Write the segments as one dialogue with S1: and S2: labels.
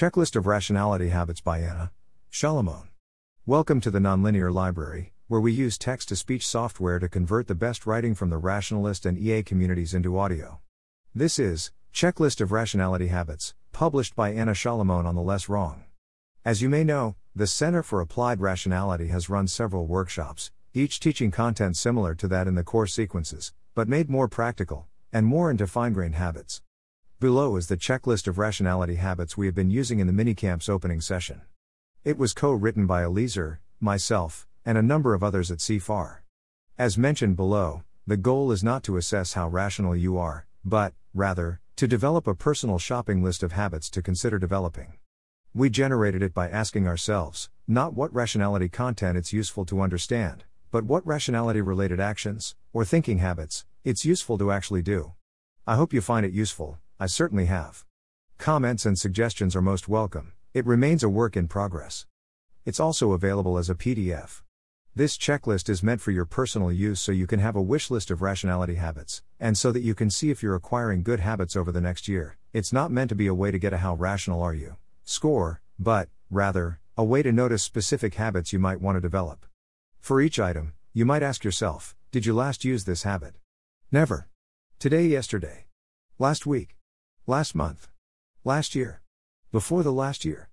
S1: Checklist of Rationality Habits by Anna Salamon. Welcome to the Nonlinear Library, where we use text to speech software to convert the best writing from the rationalist and EA communities into audio. This is Checklist of Rationality Habits, published by Anna Salamon on the Less Wrong. As you may know, the Center for Applied Rationality has run several workshops, each teaching content similar to that in the core sequences, but made more practical, and more into fine grained habits. Below is the checklist of rationality habits we have been using in the minicamp's opening session. It was co written by Eliezer, myself, and a number of others at CFAR. As mentioned below, the goal is not to assess how rational you are, but, rather, to develop a personal shopping list of habits to consider developing. We generated it by asking ourselves, not what rationality content it's useful to understand, but what rationality related actions, or thinking habits, it's useful to actually do. I hope you find it useful, I certainly have. Comments and suggestions are most welcome, it remains a work in progress. It's also available as a PDF. This checklist is meant for your personal use so you can have a wish list of rationality habits, and so that you can see if you're acquiring good habits over the next year. It's not meant to be a way to get a how rational are you score, but, rather, a way to notice specific habits you might want to develop. For each item, you might ask yourself Did you last use this habit? Never. Today, yesterday. Last week. Last month. Last year. Before the last year.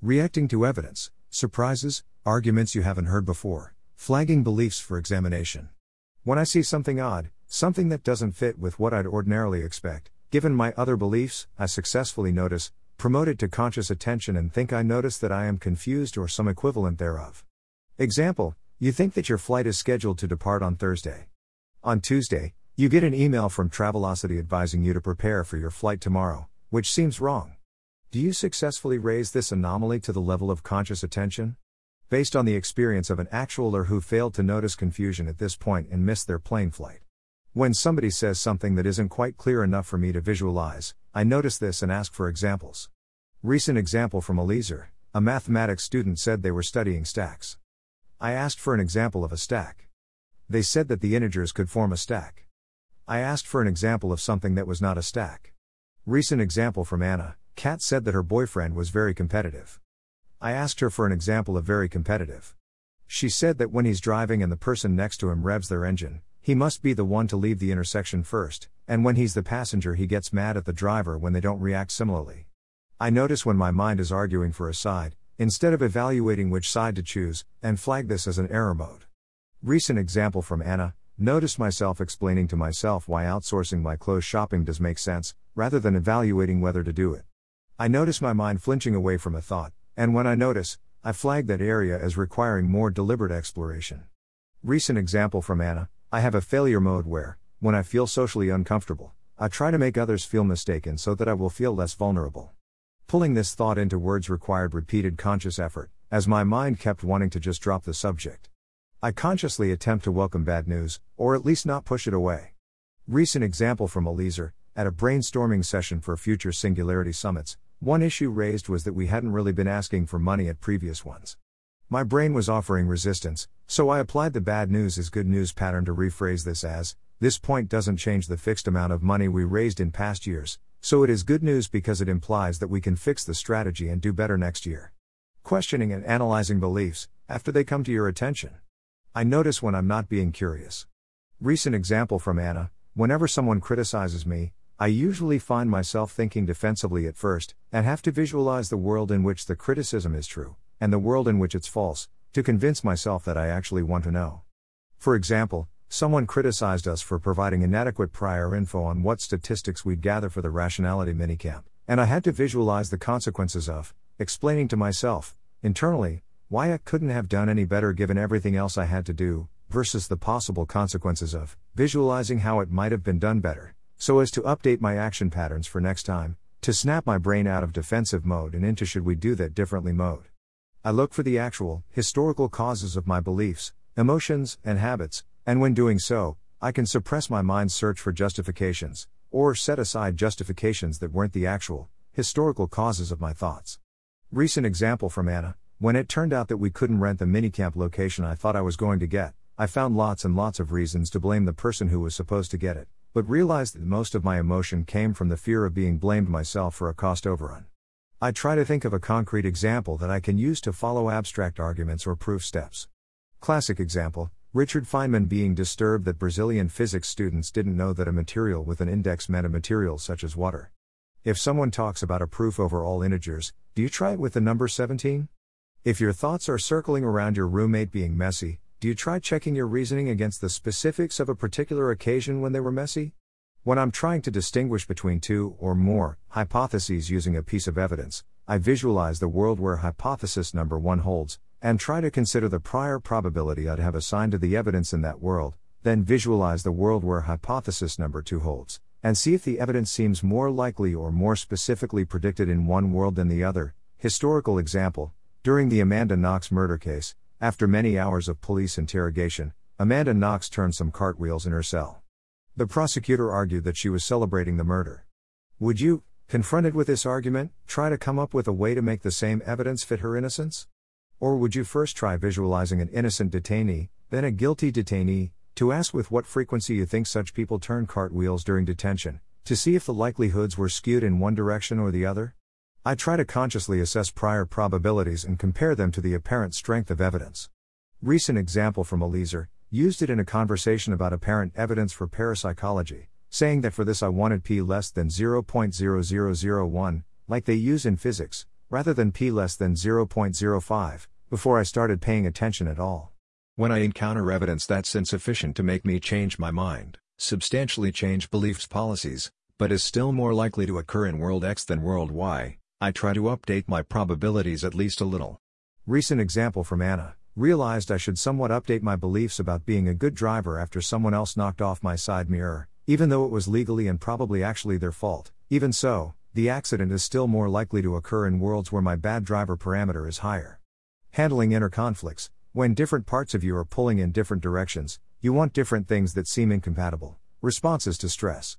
S1: Reacting to evidence, surprises, arguments you haven't heard before, flagging beliefs for examination. When I see something odd, something that doesn't fit with what I'd ordinarily expect, given my other beliefs, I successfully notice, promote it to conscious attention and think I notice that I am confused or some equivalent thereof. Example you think that your flight is scheduled to depart on Thursday. On Tuesday, you get an email from Travelocity advising you to prepare for your flight tomorrow, which seems wrong. Do you successfully raise this anomaly to the level of conscious attention? Based on the experience of an actualer who failed to notice confusion at this point and missed their plane flight. When somebody says something that isn't quite clear enough for me to visualize, I notice this and ask for examples. Recent example from Eliezer, a mathematics student said they were studying stacks. I asked for an example of a stack. They said that the integers could form a stack. I asked for an example of something that was not a stack. Recent example from Anna Kat said that her boyfriend was very competitive. I asked her for an example of very competitive. She said that when he's driving and the person next to him revs their engine, he must be the one to leave the intersection first, and when he's the passenger, he gets mad at the driver when they don't react similarly. I notice when my mind is arguing for a side, instead of evaluating which side to choose, and flag this as an error mode. Recent example from Anna Notice myself explaining to myself why outsourcing my clothes shopping does make sense, rather than evaluating whether to do it. I notice my mind flinching away from a thought, and when I notice, I flag that area as requiring more deliberate exploration. Recent example from Anna I have a failure mode where, when I feel socially uncomfortable, I try to make others feel mistaken so that I will feel less vulnerable. Pulling this thought into words required repeated conscious effort, as my mind kept wanting to just drop the subject. I consciously attempt to welcome bad news, or at least not push it away. Recent example from Eliezer, at a brainstorming session for future Singularity summits, one issue raised was that we hadn't really been asking for money at previous ones. My brain was offering resistance, so I applied the bad news is good news pattern to rephrase this as this point doesn't change the fixed amount of money we raised in past years, so it is good news because it implies that we can fix the strategy and do better next year. Questioning and analyzing beliefs, after they come to your attention. I notice when I'm not being curious. Recent example from Anna whenever someone criticizes me, I usually find myself thinking defensively at first, and have to visualize the world in which the criticism is true, and the world in which it's false, to convince myself that I actually want to know. For example, Someone criticized us for providing inadequate prior info on what statistics we'd gather for the rationality minicamp, and I had to visualize the consequences of, explaining to myself, internally, why I couldn't have done any better given everything else I had to do, versus the possible consequences of, visualizing how it might have been done better, so as to update my action patterns for next time, to snap my brain out of defensive mode and into should we do that differently mode. I look for the actual, historical causes of my beliefs, emotions, and habits, and when doing so, I can suppress my mind's search for justifications, or set aside justifications that weren't the actual, historical causes of my thoughts. Recent example from Anna when it turned out that we couldn't rent the minicamp location I thought I was going to get, I found lots and lots of reasons to blame the person who was supposed to get it, but realized that most of my emotion came from the fear of being blamed myself for a cost overrun. I try to think of a concrete example that I can use to follow abstract arguments or proof steps. Classic example Richard Feynman being disturbed that Brazilian physics students didn't know that a material with an index meant a material such as water. If someone talks about a proof over all integers, do you try it with the number 17? If your thoughts are circling around your roommate being messy, do you try checking your reasoning against the specifics of a particular occasion when they were messy? When I'm trying to distinguish between two or more hypotheses using a piece of evidence, I visualize the world where hypothesis number one holds, and try to consider the prior probability I'd have assigned to the evidence in that world, then visualize the world where hypothesis number two holds, and see if the evidence seems more likely or more specifically predicted in one world than the other. Historical example During the Amanda Knox murder case, after many hours of police interrogation, Amanda Knox turned some cartwheels in her cell. The prosecutor argued that she was celebrating the murder. Would you, confronted with this argument, try to come up with a way to make the same evidence fit her innocence? Or would you first try visualizing an innocent detainee, then a guilty detainee, to ask with what frequency you think such people turn cartwheels during detention, to see if the likelihoods were skewed in one direction or the other? I try to consciously assess prior probabilities and compare them to the apparent strength of evidence. Recent example from Eliezer, used it in a conversation about apparent evidence for parapsychology, saying that for this I wanted p less than 0.0001, like they use in physics, rather than p less than 0.05, before I started paying attention at all.
S2: When I encounter evidence that's insufficient to make me change my mind, substantially change beliefs policies, but is still more likely to occur in world X than world Y, I try to update my probabilities at least a little.
S1: Recent example from Anna. Realized I should somewhat update my beliefs about being a good driver after someone else knocked off my side mirror, even though it was legally and probably actually their fault. Even so, the accident is still more likely to occur in worlds where my bad driver parameter is higher. Handling inner conflicts. When different parts of you are pulling in different directions, you want different things that seem incompatible. Responses to stress.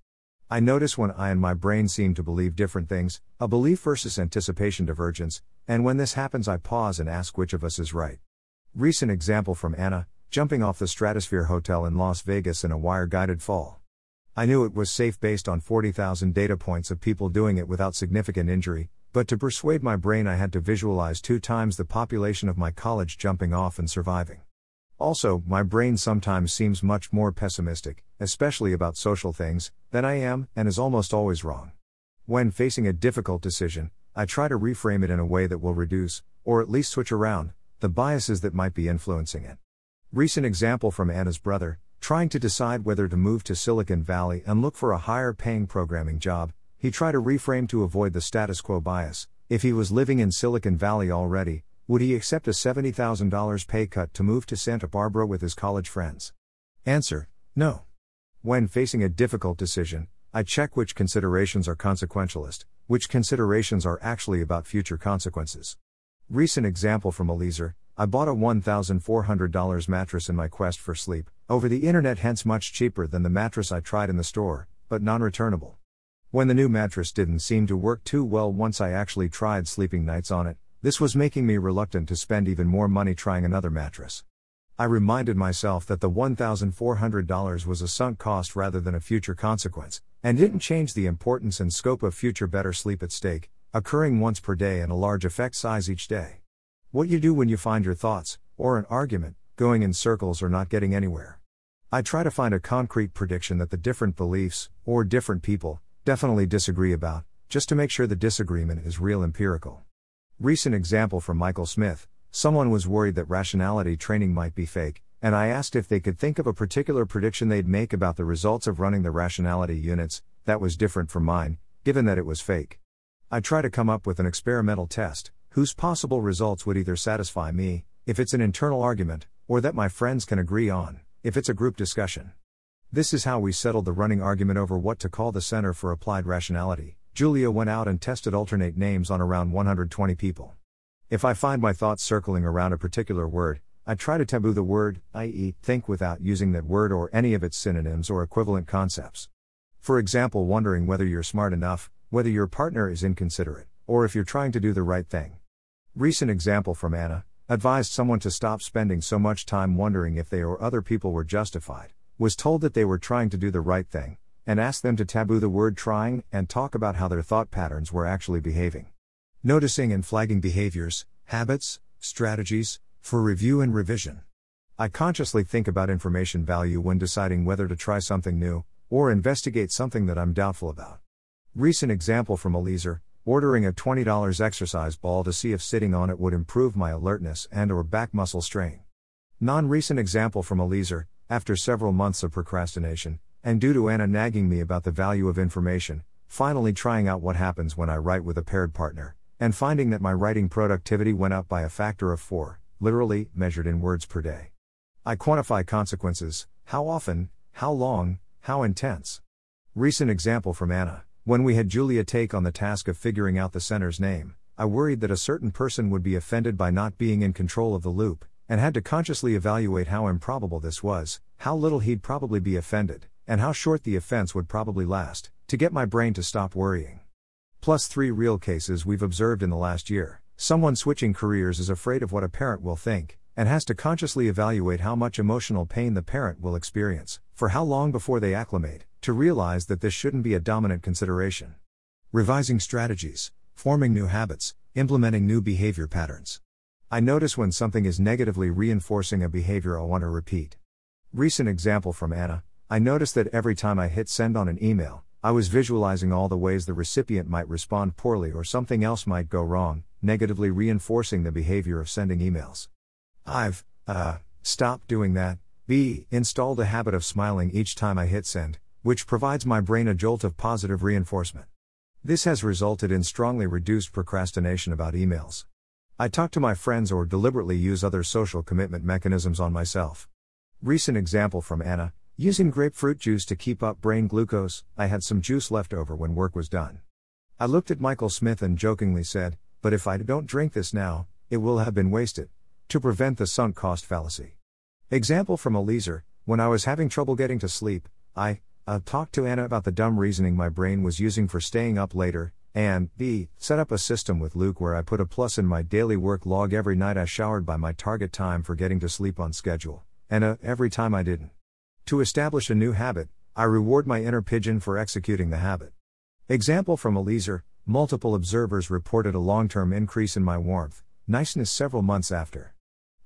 S1: I notice when I and my brain seem to believe different things, a belief versus anticipation divergence, and when this happens, I pause and ask which of us is right. Recent example from Anna, jumping off the Stratosphere Hotel in Las Vegas in a wire guided fall. I knew it was safe based on 40,000 data points of people doing it without significant injury, but to persuade my brain, I had to visualize two times the population of my college jumping off and surviving. Also, my brain sometimes seems much more pessimistic, especially about social things, than I am, and is almost always wrong. When facing a difficult decision, I try to reframe it in a way that will reduce, or at least switch around, the biases that might be influencing it. Recent example from Anna's brother, trying to decide whether to move to Silicon Valley and look for a higher paying programming job, he tried to reframe to avoid the status quo bias. If he was living in Silicon Valley already, would he accept a $70,000 pay cut to move to Santa Barbara with his college friends? Answer No. When facing a difficult decision, I check which considerations are consequentialist, which considerations are actually about future consequences. Recent example from Eliezer I bought a $1,400 mattress in my quest for sleep, over the internet, hence much cheaper than the mattress I tried in the store, but non returnable. When the new mattress didn't seem to work too well once I actually tried sleeping nights on it, this was making me reluctant to spend even more money trying another mattress. I reminded myself that the $1,400 was a sunk cost rather than a future consequence, and didn't change the importance and scope of future better sleep at stake, occurring once per day and a large effect size each day. What you do when you find your thoughts, or an argument, going in circles or not getting anywhere. I try to find a concrete prediction that the different beliefs, or different people, definitely disagree about, just to make sure the disagreement is real empirical. Recent example from Michael Smith someone was worried that rationality training might be fake, and I asked if they could think of a particular prediction they'd make about the results of running the rationality units, that was different from mine, given that it was fake. I try to come up with an experimental test, whose possible results would either satisfy me, if it's an internal argument, or that my friends can agree on, if it's a group discussion. This is how we settled the running argument over what to call the Center for Applied Rationality. Julia went out and tested alternate names on around 120 people. If I find my thoughts circling around a particular word, I try to taboo the word, i.e., think without using that word or any of its synonyms or equivalent concepts. For example, wondering whether you're smart enough, whether your partner is inconsiderate, or if you're trying to do the right thing. Recent example from Anna advised someone to stop spending so much time wondering if they or other people were justified, was told that they were trying to do the right thing, and asked them to taboo the word trying and talk about how their thought patterns were actually behaving. Noticing and flagging behaviors, habits, strategies, for review and revision. I consciously think about information value when deciding whether to try something new, or investigate something that I'm doubtful about. Recent example from Eliezer, ordering a $20 exercise ball to see if sitting on it would improve my alertness and or back muscle strain. Non-recent example from Eliezer, after several months of procrastination, and due to Anna nagging me about the value of information, finally trying out what happens when I write with a paired partner, and finding that my writing productivity went up by a factor of 4, literally, measured in words per day. I quantify consequences how often, how long, how intense. Recent example from Anna when we had Julia take on the task of figuring out the center's name, I worried that a certain person would be offended by not being in control of the loop, and had to consciously evaluate how improbable this was, how little he'd probably be offended, and how short the offense would probably last, to get my brain to stop worrying. Plus, three real cases we've observed in the last year. Someone switching careers is afraid of what a parent will think, and has to consciously evaluate how much emotional pain the parent will experience, for how long before they acclimate, to realize that this shouldn't be a dominant consideration. Revising strategies, forming new habits, implementing new behavior patterns. I notice when something is negatively reinforcing a behavior I want to repeat. Recent example from Anna I notice that every time I hit send on an email, I was visualizing all the ways the recipient might respond poorly or something else might go wrong, negatively reinforcing the behavior of sending emails. I've, uh, stopped doing that. B. Installed a habit of smiling each time I hit send, which provides my brain a jolt of positive reinforcement. This has resulted in strongly reduced procrastination about emails. I talk to my friends or deliberately use other social commitment mechanisms on myself. Recent example from Anna Using grapefruit juice to keep up brain glucose, I had some juice left over when work was done. I looked at Michael Smith and jokingly said, But if I don't drink this now, it will have been wasted. To prevent the sunk cost fallacy. Example from Eliezer When I was having trouble getting to sleep, I uh, talked to Anna about the dumb reasoning my brain was using for staying up later, and b. set up a system with Luke where I put a plus in my daily work log every night I showered by my target time for getting to sleep on schedule, and a every time I didn't. To establish a new habit, I reward my inner pigeon for executing the habit. Example from Eliezer multiple observers reported a long term increase in my warmth, niceness several months after.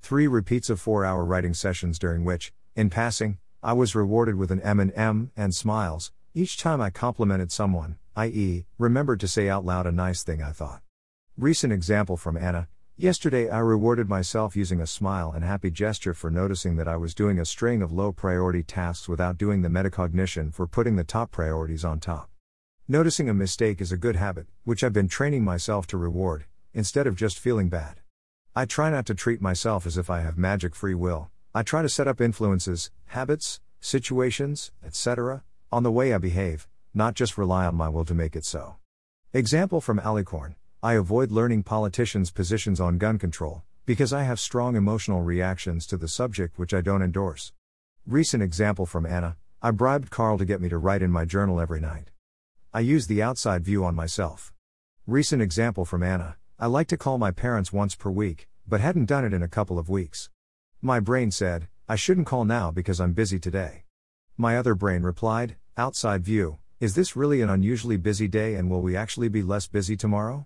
S1: Three repeats of four hour writing sessions during which, in passing, I was rewarded with an M&M and smiles, each time I complimented someone, i.e., remembered to say out loud a nice thing I thought. Recent example from Anna Yesterday, I rewarded myself using a smile and happy gesture for noticing that I was doing a string of low priority tasks without doing the metacognition for putting the top priorities on top. Noticing a mistake is a good habit, which I've been training myself to reward, instead of just feeling bad. I try not to treat myself as if I have magic free will, I try to set up influences, habits, situations, etc., on the way I behave, not just rely on my will to make it so. Example from Alicorn I avoid learning politicians' positions on gun control, because I have strong emotional reactions to the subject which I don't endorse. Recent example from Anna I bribed Carl to get me to write in my journal every night. I use the outside view on myself. Recent example from Anna I like to call my parents once per week, but hadn't done it in a couple of weeks. My brain said, I shouldn't call now because I'm busy today. My other brain replied, outside view, is this really an unusually busy day and will we actually be less busy tomorrow?